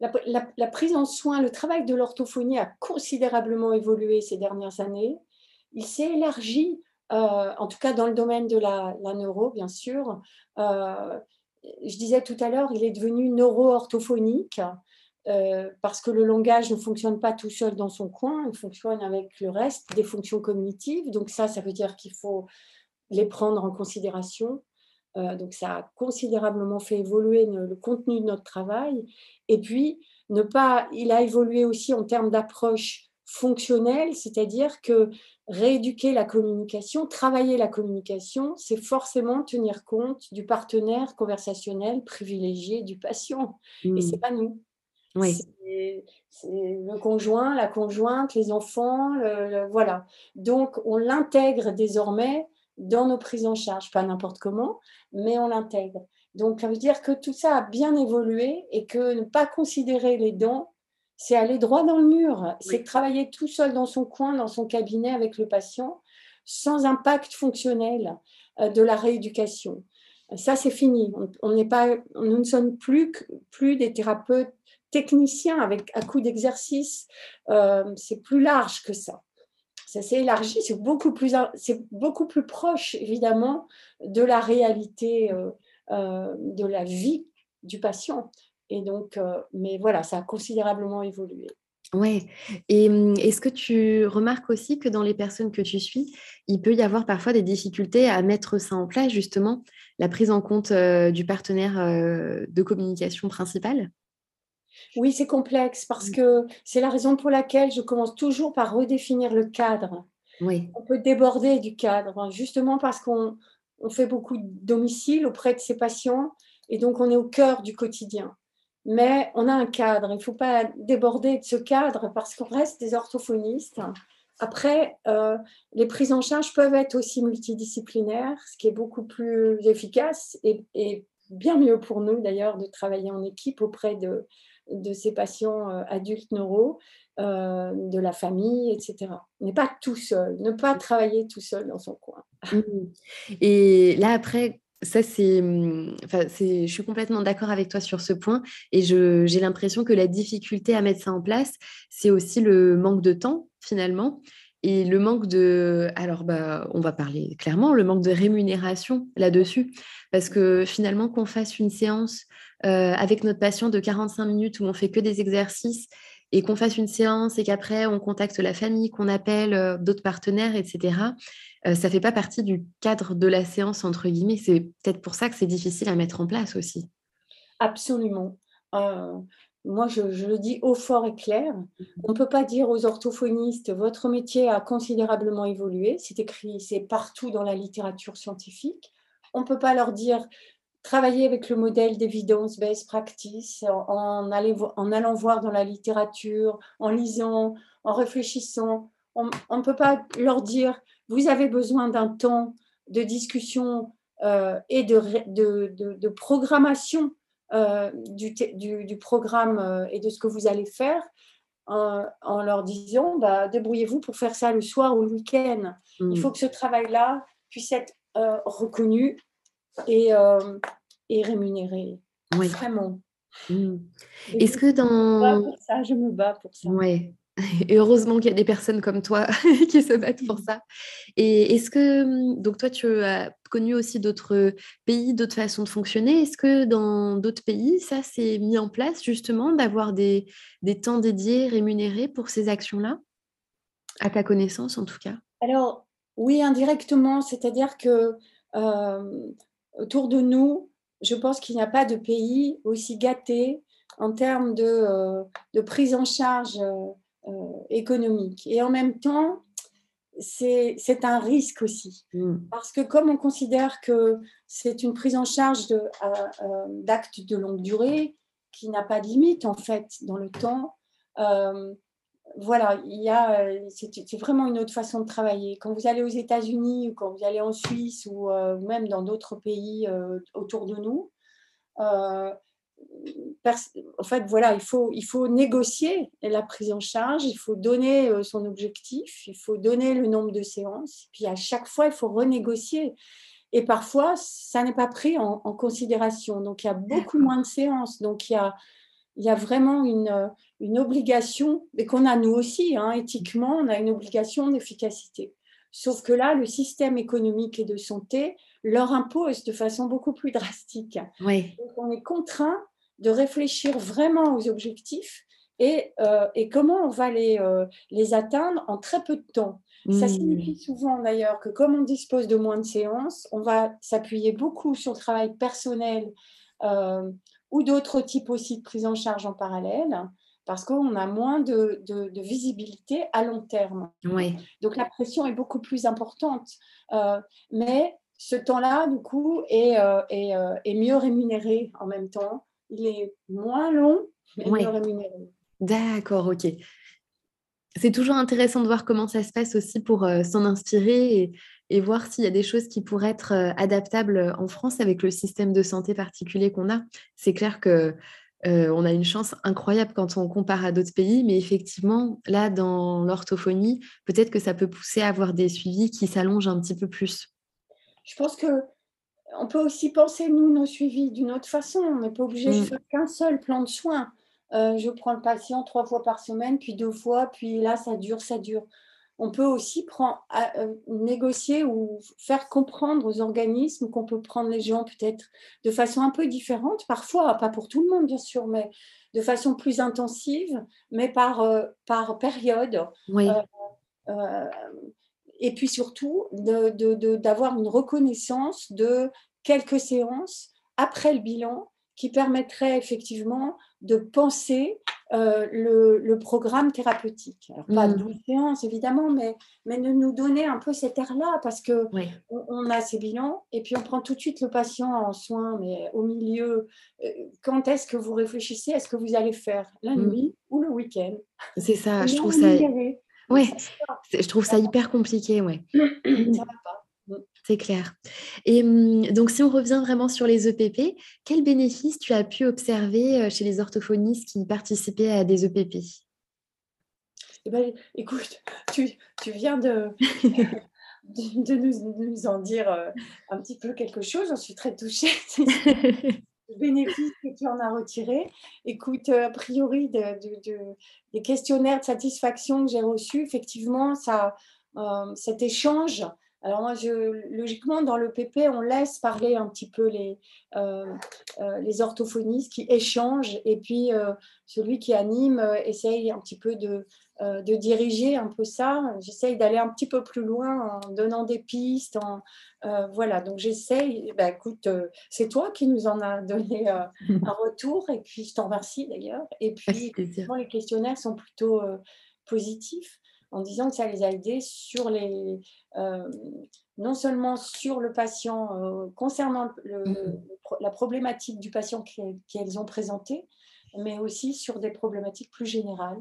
Speaker 2: la, prise en soin, le travail de l'orthophonie a considérablement évolué ces dernières années. Il s'est élargi euh, en tout cas dans le domaine de la, neuro, bien sûr. Euh, je disais tout à l'heure, il est devenu neuro-orthophonique euh, parce que le langage ne fonctionne pas tout seul dans son coin, il fonctionne avec le reste des fonctions cognitives. Donc ça, ça veut dire qu'il faut les prendre en considération. donc ça a considérablement fait évoluer le contenu de notre travail. Et puis, ne pas, il a évolué aussi en termes d'approche fonctionnelle, c'est-à-dire que rééduquer la communication, travailler la communication, c'est forcément tenir compte du partenaire conversationnel privilégié du patient. Et Et c'est mmh. pas nous.
Speaker 1: Oui.
Speaker 2: C'est le conjoint, la conjointe, les enfants, voilà. Donc on l'intègre désormais dans nos prises en charge, pas n'importe comment, mais on l'intègre. Donc ça veut dire que tout ça a bien évolué et que ne pas considérer les dents c'est aller droit dans le mur, c'est travailler tout seul dans son coin, dans son cabinet avec le patient, sans impact fonctionnel euh, de la rééducation. Ça, c'est fini. On, n'est pas, nous ne sommes plus, plus des thérapeutes techniciens avec à coup d'exercice. Euh, c'est plus large que ça. Ça s'est élargi, c'est beaucoup, plus, c'est beaucoup plus proche, évidemment, de la réalité euh, de la vie du patient. Et donc, euh, mais voilà, ça a considérablement évolué.
Speaker 1: Ouais. Et mmh, est-ce que tu remarques aussi que dans les personnes que tu suis, il peut y avoir parfois des difficultés à mettre ça en place, justement, la prise en compte euh, du partenaire euh, de communication principal
Speaker 2: Oui, c'est complexe parce mmh. que c'est la raison pour laquelle je commence toujours par redéfinir le cadre.
Speaker 1: Oui.
Speaker 2: On peut déborder du cadre, hein, justement parce qu'on fait beaucoup de domiciles auprès de ces patients et donc on est au cœur du quotidien mais on a un cadre. Il ne faut pas déborder de ce cadre parce qu'on reste des orthophonistes. Après, euh, les prises en charge peuvent être aussi multidisciplinaires, ce qui est beaucoup plus efficace et, bien mieux pour nous d'ailleurs de travailler en équipe auprès de, de ces patients euh, adultes neuro, euh, de la famille, etc. N'est pas tout seul, ne pas travailler tout seul dans son coin.
Speaker 1: Mmh. Et là, après, ça, c'est, mmh, enfin, c'est, je suis complètement d'accord avec toi sur ce point et je, j'ai l'impression que la difficulté à mettre ça en place, c'est aussi le manque de temps finalement et le manque de, alors bah, on va parler clairement, le manque de rémunération là-dessus parce que finalement qu'on fasse une séance euh, avec notre patient de 45 minutes où on fait que des exercices et qu'on fasse une séance et qu'après on contacte la famille, qu'on appelle euh, d'autres partenaires, etc., ça ne fait pas partie du cadre de la séance, entre guillemets. C'est peut-être pour ça que c'est difficile à mettre en place aussi.
Speaker 2: Absolument moi, je, le dis haut, fort et clair. Mmh On ne peut pas dire aux orthophonistes, votre métier a considérablement évolué. C'est écrit, c'est partout dans la littérature scientifique. On ne peut pas leur dire, travailler avec le modèle d'évidence best practice en, en allant voir dans la littérature, en lisant, en réfléchissant. On ne peut pas leur dire, vous avez besoin d'un temps de discussion euh, et de, de, de programmation euh, du, du, programme euh, et de ce que vous allez faire en, leur disant bah, débrouillez-vous pour faire ça le soir ou le week-end. Il mm. faut que ce travail-là puisse être euh, reconnu et, et rémunéré. Vraiment.
Speaker 1: Mm. Est-ce que dans.
Speaker 2: Je me bats pour ça, je me bats pour ça.
Speaker 1: Ouais. Et heureusement qu'il y a des personnes comme toi qui se battent pour ça. Et est-ce que, mmh, donc toi, tu as connu aussi d'autres pays, d'autres façons de fonctionner. Est-ce que dans d'autres pays, ça s'est mis en place justement d'avoir des, des, temps dédiés, rémunérés pour ces actions-là? À ta connaissance, en tout cas
Speaker 2: Alors, oui, indirectement. C'est-à-dire que autour de nous, je pense qu'il n'y a pas de pays aussi gâté en termes de, de prise en charge euh, économique. Et en même temps, c'est un risque aussi. Mm. Parce que comme on considère que c'est une prise en charge euh, euh, d'actes de, de, longue durée qui n'a pas de limite en fait dans le temps, voilà, il y a, c'est vraiment une autre façon de travailler. Quand vous allez aux États-Unis ou quand vous allez en Suisse ou même dans d'autres pays autour de nous, en fait, voilà, il faut, il faut négocier la prise en charge, il faut donner euh, son objectif, il faut donner le nombre de séances, puis à chaque fois, il faut renégocier. Et parfois, ça n'est pas pris en, considération. Donc, il y a beaucoup moins de séances. Donc, il y a, il y a vraiment une, une obligation, et qu'on a nous aussi, hein, éthiquement, on a une obligation d'efficacité. Sauf que là, le système économique et de santé leur impose de façon beaucoup plus drastique.
Speaker 1: Oui.
Speaker 2: Donc, on est contraint de réfléchir vraiment aux objectifs et, euh, et comment on va les, euh, les atteindre en très peu de temps. Ça mmh. signifie souvent d'ailleurs que comme on dispose de moins de séances, on va s'appuyer beaucoup sur le travail personnel euh, ou d'autres types aussi de prise en charge en parallèle parce qu'on a moins de, de, visibilité à long terme.
Speaker 1: Oui.
Speaker 2: Donc la pression est beaucoup plus importante. mais ce temps-là, du coup, est, est, est, mieux rémunéré en même temps il est moins long, mais mieux rémunéré.
Speaker 1: D'accord, ok. C'est toujours intéressant de voir comment ça se passe aussi pour euh, s'en inspirer et, voir s'il y a des choses qui pourraient être euh, adaptables en France avec le système de santé particulier qu'on a. C'est clair que euh, on a une chance incroyable quand on compare à d'autres pays, mais effectivement, là, dans l'orthophonie, peut-être que ça peut pousser à avoir des suivis qui s'allongent un petit peu plus.
Speaker 2: Je pense que on peut aussi penser, nous, nos suivis d'une autre façon. On n'est pas obligé de mm. faire qu'un seul plan de soins. Euh, je prends le patient trois fois par semaine, puis deux fois, puis là, ça dure, ça dure. On peut aussi prendre, euh, négocier ou faire comprendre aux organismes qu'on peut prendre les gens peut-être de façon un peu différente, parfois, pas pour tout le monde, bien sûr, mais de façon plus intensive, mais par, euh, par période.
Speaker 1: Oui.
Speaker 2: Et puis surtout d'avoir une reconnaissance de quelques séances après le bilan qui permettraient effectivement de penser euh, le, programme thérapeutique. Alors, pas 12 mmh. séances, évidemment, mais, mais de nous donner un peu cet air-là, parce que on, a ces bilans, et puis on prend tout de suite le patient en soins, mais au milieu, euh, quand est-ce que vous réfléchissez à ce que vous allez faire, la mmh. nuit ou le week-end?
Speaker 1: C'est ça, je trouve ça... Ouais, je trouve ça hyper compliqué, ouais. ça va pas. C'est clair. Et mmh, donc, si on revient vraiment sur les EPP, quels bénéfices tu as pu observer euh, chez les orthophonistes qui participaient à des EPP
Speaker 2: eh ben, Écoute, tu, viens de, de, nous, en dire euh, un petit peu quelque chose. J'en suis très touchée. le bénéfice que tu en as retiré. Écoute, euh, a priori, des questionnaires de satisfaction que j'ai reçus, effectivement, ça, cet échange Alors moi, je, logiquement, dans le PP, on laisse parler un petit peu les, euh, euh, les orthophonistes qui échangent et puis euh, celui qui anime essaye un petit peu de, de diriger un peu ça. J'essaye d'aller un petit peu plus loin en donnant des pistes. En, voilà, donc j'essaye. Ben, écoute, c'est toi qui nous en a donné un retour et puis je t'en remercie d'ailleurs. Et puis, les questionnaires sont plutôt positifs en disant que ça les a aidés sur les, euh, non seulement sur le patient euh, concernant mmh. la problématique du patient qu'elles ont présenté, mais aussi sur des problématiques plus générales,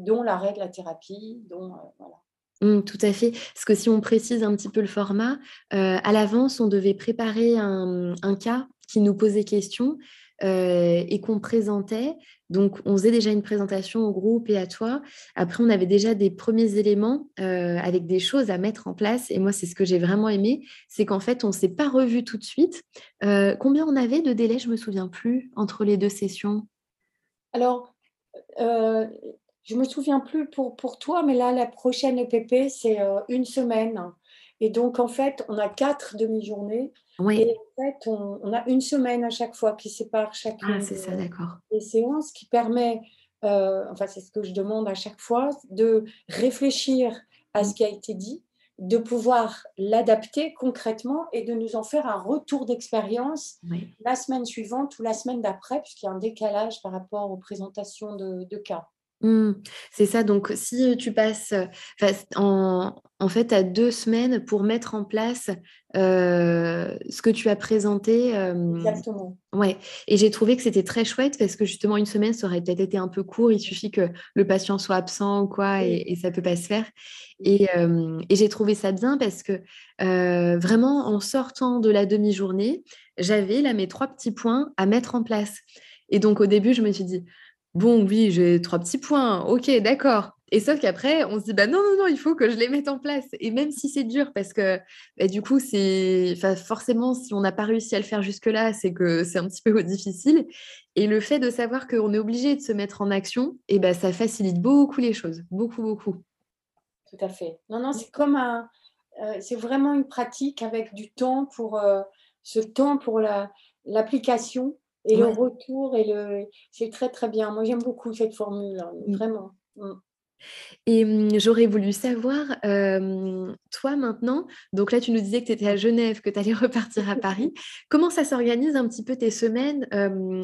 Speaker 2: dont, l'arrêt de la thérapie, dont euh, voilà.
Speaker 1: Mmh, tout à fait. Parce que si on précise un petit peu le format, à l'avance, on devait préparer un, un, cas qui nous posait question euh, et qu'on présentait. Donc, on faisait déjà une présentation au groupe et à toi. Après, on avait déjà des premiers éléments euh, avec des choses à mettre en place. Et moi, c'est ce que j'ai vraiment aimé, c'est qu'en fait, on ne s'est pas revu tout de suite. Euh, combien on avait de délai Je me souviens plus entre les deux sessions?
Speaker 2: Alors, je me souviens plus pour, pour toi, mais là, la prochaine EPP, c'est une semaine. Et donc, en fait, on a quatre demi-journées. Oui. Et en fait, on, a une semaine à chaque fois qui sépare chacune
Speaker 1: ah, c'est ça, d'accord.
Speaker 2: des séances qui permet, euh, enfin, c'est ce que je demande à chaque fois, de réfléchir à ce qui a été dit, de pouvoir l'adapter concrètement et de nous en faire un retour d'expérience la semaine suivante ou la semaine d'après, puisqu'il y a un décalage par rapport aux présentations de, cas.
Speaker 1: Mmh. c'est ça. Donc, si tu passes en, en fait, à deux semaines pour mettre en place ce que tu as présenté.
Speaker 2: Exactement.
Speaker 1: Ouais. Et j'ai trouvé que c'était très chouette parce que justement, une semaine, ça aurait peut-être été un peu court. Il suffit que le patient soit absent ou quoi et, ça ne peut pas se faire. Et, et j'ai trouvé ça bien parce que vraiment, en sortant de la demi-journée, j'avais là mes trois petits points à mettre en place. Et donc, au début, je me suis dit, Bon, oui, j'ai trois petits points. Ok, d'accord. Et sauf qu'après, on se dit, bah non, non, non, il faut que je les mette en place. Et même si c'est dur, parce que bah, du coup, c'est forcément, si on n'a pas réussi à le faire jusque-là, c'est que c'est un petit peu difficile. Et le fait de savoir qu'on est obligé de se mettre en action, et bah, ça facilite beaucoup les choses. Beaucoup, beaucoup.
Speaker 2: Tout à fait. Non, non, c'est comme un. Euh, c'est vraiment une pratique avec du temps pour. Euh, ce temps pour l'application et le retour, et le... c'est très très bien. Moi j'aime beaucoup cette formule, hein, mmh. vraiment. Mmh.
Speaker 1: Et mmh, j'aurais voulu savoir, toi maintenant, donc là tu nous disais que tu étais à Genève, que tu allais repartir à Paris. Comment ça s'organise un petit peu tes semaines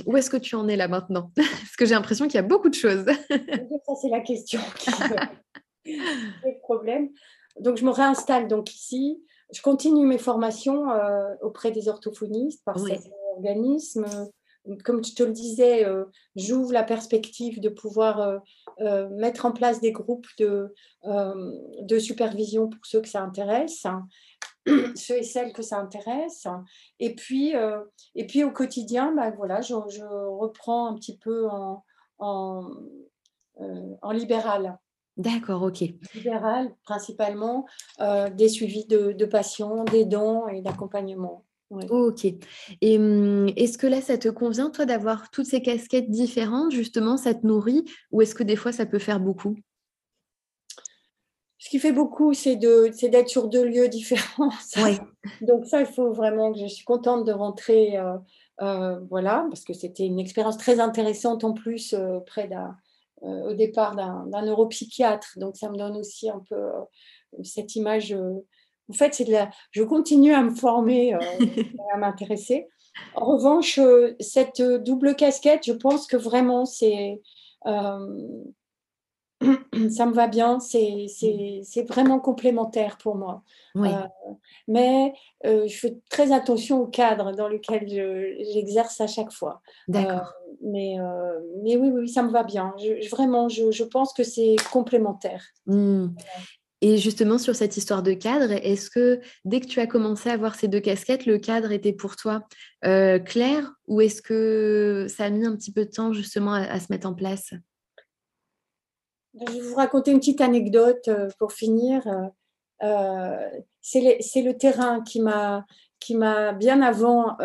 Speaker 1: Où est-ce que tu en es là maintenant? Parce que j'ai l'impression qu'il y a beaucoup de choses.
Speaker 2: ça c'est la question qui le problème. Donc je me réinstalle donc ici. Je continue mes formations auprès des orthophonistes par cet organisme comme je te le disais, euh, j'ouvre la perspective de pouvoir euh, euh, mettre en place des groupes de, de, supervision pour ceux que ça intéresse, hein, ceux et celles que ça intéresse. Et puis, et puis au quotidien, bah, voilà, je, reprends un petit peu en, en, en libéral.
Speaker 1: D'accord, ok.
Speaker 2: Libéral, principalement, des suivis de, de patients, des dons et d'accompagnement.
Speaker 1: Ok. Et mmh, est-ce que là, ça te convient, toi, d'avoir toutes ces casquettes différentes, justement, ça te nourrit, ou est-ce que des fois, ça peut faire beaucoup?
Speaker 2: Ce qui fait beaucoup, c'est d'être sur deux lieux différents. Donc ça, il faut vraiment que je suis contente de rentrer, euh, euh, voilà, parce que c'était une expérience très intéressante en plus, euh, près d'un, au départ d'un neuropsychiatre. Donc ça me donne aussi un peu cette image en fait, c'est de la... je continue à me former, euh, à m'intéresser. En revanche, euh, cette double casquette, je pense que vraiment, c'est, euh, ça me va bien, c'est, vraiment complémentaire pour moi. mais je fais très attention au cadre dans lequel j'exerce à chaque fois. D'accord. mais, mais oui, oui, ça me va bien. Je, vraiment, je, pense que c'est complémentaire.
Speaker 1: Mmh. Et justement, sur cette histoire de cadre, est-ce que dès que tu as commencé à voir ces deux casquettes, le cadre était pour toi euh, clair ou est-ce que ça a mis un petit peu de temps justement à, se mettre en place?
Speaker 2: Je vais vous raconter une petite anecdote euh, pour finir. Euh, c'est le terrain qui m'a bien avant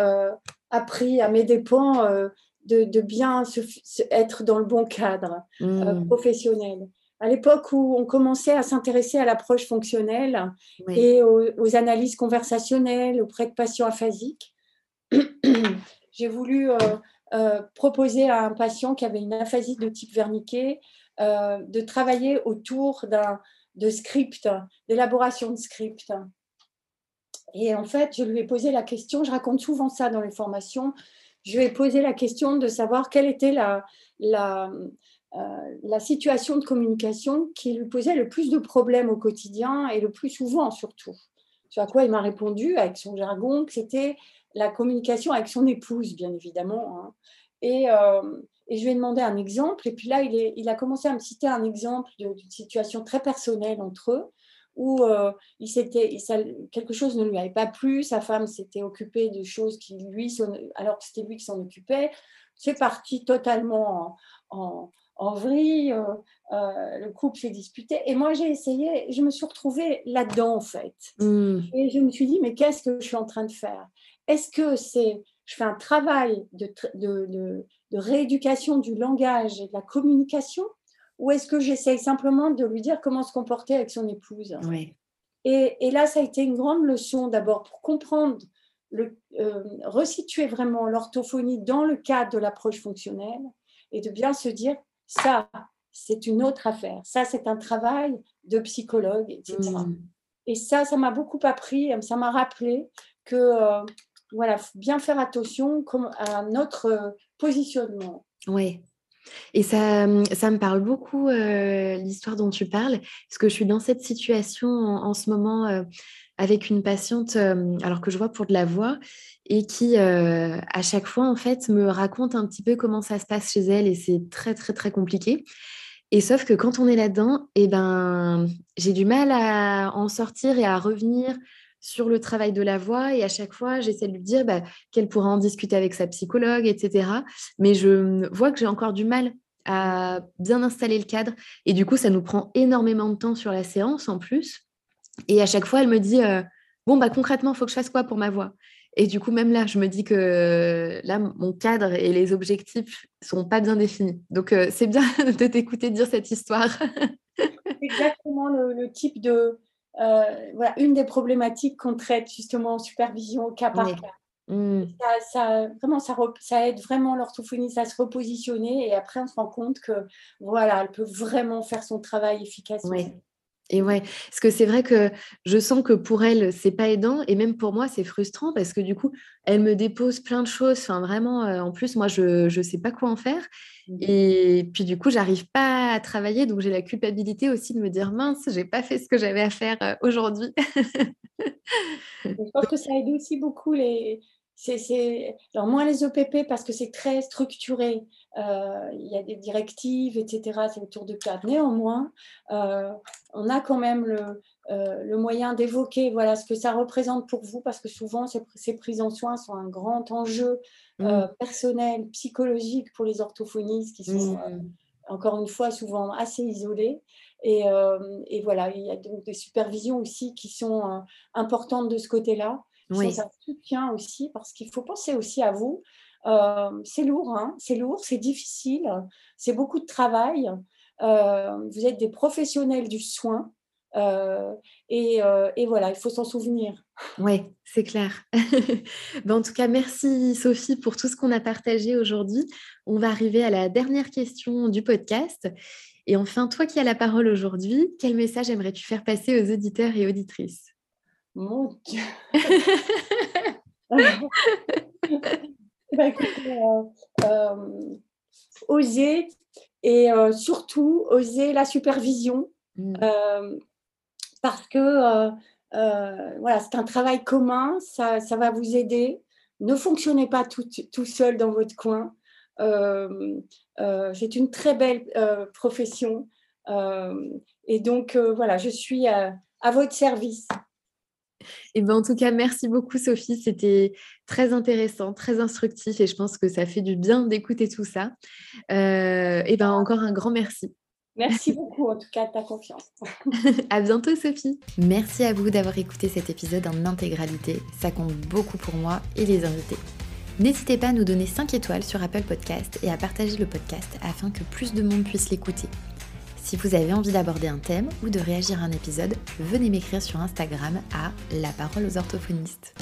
Speaker 2: appris à mes dépens de, bien être dans le bon cadre mmh. professionnel. À l'époque où on commençait à s'intéresser à l'approche fonctionnelle et aux, analyses conversationnelles auprès de patients aphasiques, j'ai voulu proposer à un patient qui avait une aphasie de type verniqué de travailler autour d'un de script, d'élaboration de script. Et en fait, je lui ai posé la question, je raconte souvent ça dans les formations, je lui ai posé la question de savoir quelle était la, la, euh, la situation de communication qui lui posait le plus de problèmes au quotidien et le plus souvent surtout. Ce à quoi il m'a répondu avec son jargon que c'était la communication avec son épouse, bien évidemment. Hein. Et, euh, et, je lui ai demandé un exemple. Et puis là, il, a commencé à me citer un exemple d'une situation très personnelle entre eux où euh, quelque chose ne lui avait pas plu, sa femme s'était occupée de choses qui lui, alors que c'était lui qui s'en occupait. C'est parti totalement en, en, vrille, euh, euh, le couple s'est disputé. Et moi, j'ai essayé, je me suis retrouvée là-dedans, en fait. Mmh. Et je me suis dit, mais qu'est-ce que je suis en train de faire? Est-ce que c'est, je fais un travail de, de, de, de rééducation du langage et de la communication? Ou est-ce que j'essaye simplement de lui dire comment se comporter avec son épouse? Et, là, ça a été une grande leçon d'abord pour comprendre, le, euh, resituer vraiment l'orthophonie dans le cadre de l'approche fonctionnelle et de bien se dire, ça, c'est une autre affaire, ça, c'est un travail de psychologue, etc. Mmh. Et ça, ça m'a beaucoup appris, ça m'a rappelé que, euh, voilà, bien faire attention à notre positionnement.
Speaker 1: Oui, et ça, ça me parle beaucoup, euh, l'histoire dont tu parles, parce que je suis dans cette situation en, ce moment euh, avec une patiente, euh, alors que je vois pour de la voix, et qui, à chaque fois, en fait, me raconte un petit peu comment ça se passe chez elle, et c'est très, très, très compliqué. Et sauf que quand on est là-dedans, eh ben, j'ai du mal à en sortir et à revenir sur le travail de la voix et à chaque fois, j'essaie de lui dire bah, qu'elle pourra en discuter avec sa psychologue, etc. Mais je vois que j'ai encore du mal à bien installer le cadre et du coup, ça nous prend énormément de temps sur la séance en plus. Et à chaque fois, elle me dit euh, bon bah concrètement, faut que je fasse quoi pour ma voix? Et du coup, même là, je me dis que là, mon cadre et les objectifs sont pas bien définis. Donc, euh, c'est bien de t'écouter dire cette histoire.
Speaker 2: Exactement le type de, euh, voilà, une des problématiques qu'on traite justement en supervision au cas par cas. Mmh. Ça, vraiment, ça, ça aide vraiment l'orthophoniste à se repositionner et après on se rend compte que voilà, elle peut vraiment faire son travail efficacement.
Speaker 1: Et ouais, parce que c'est vrai que je sens que pour elle, c'est pas aidant et même pour moi, c'est frustrant parce que du coup, elle me dépose plein de choses. Enfin, vraiment, euh, en plus, moi, je ne sais pas quoi en faire. Mmh. Et puis, du coup, j'arrive pas à travailler. Donc, j'ai la culpabilité aussi de me dire mince, j'ai pas fait ce que j'avais à faire euh, aujourd'hui.
Speaker 2: je pense que ça aide aussi beaucoup les, c'est, alors moins les EPP parce que c'est très structuré. Euh, il y a des directives, etc. C'est autour de cadre. Néanmoins, euh, on a quand même le, euh, le moyen d'évoquer voilà, ce que ça représente pour vous parce que souvent, ces, prises en soins sont un grand enjeu mmh. personnel, psychologique pour les orthophonistes qui sont, mmh. encore une fois, souvent assez isolés. Et, et, voilà, il y a donc des supervisions aussi qui sont importantes de ce côté-là. Oui. Ça soutien aussi, parce qu'il faut penser aussi à vous. Euh, c'est lourd, hein c'est lourd, c'est difficile, c'est beaucoup de travail. Euh, vous êtes des professionnels du soin. Euh, et, et, voilà, il faut s'en souvenir.
Speaker 1: Oui, c'est clair. ben, en tout cas, merci Sophie pour tout ce qu'on a partagé aujourd'hui. On va arriver à la dernière question du podcast. Et enfin, toi qui as la parole aujourd'hui, quel message aimerais-tu faire passer aux auditeurs et auditrices?
Speaker 2: Mon Dieu. bah, euh, euh, oser et euh, surtout oser la supervision mm. parce que voilà, c'est un travail commun, ça, ça, va vous aider. Ne fonctionnez pas tout, tout seul dans votre coin. c'est une très belle profession. et donc, voilà, je suis à votre service.
Speaker 1: Et ben, en tout cas, merci beaucoup Sophie. C'était très intéressant, très instructif et je pense que ça fait du bien d'écouter tout ça. Euh, et ben encore un grand merci.
Speaker 2: Merci beaucoup en tout cas de ta confiance.
Speaker 1: à bientôt Sophie. Merci à vous d'avoir écouté cet épisode en intégralité. Ça compte beaucoup pour moi et les invités. N'hésitez pas à nous donner 5 étoiles sur Apple Podcast et à partager le podcast afin que plus de monde puisse l'écouter. Si vous avez envie d'aborder un thème ou de réagir à un épisode, venez m'écrire sur Instagram à La parole aux orthophonistes.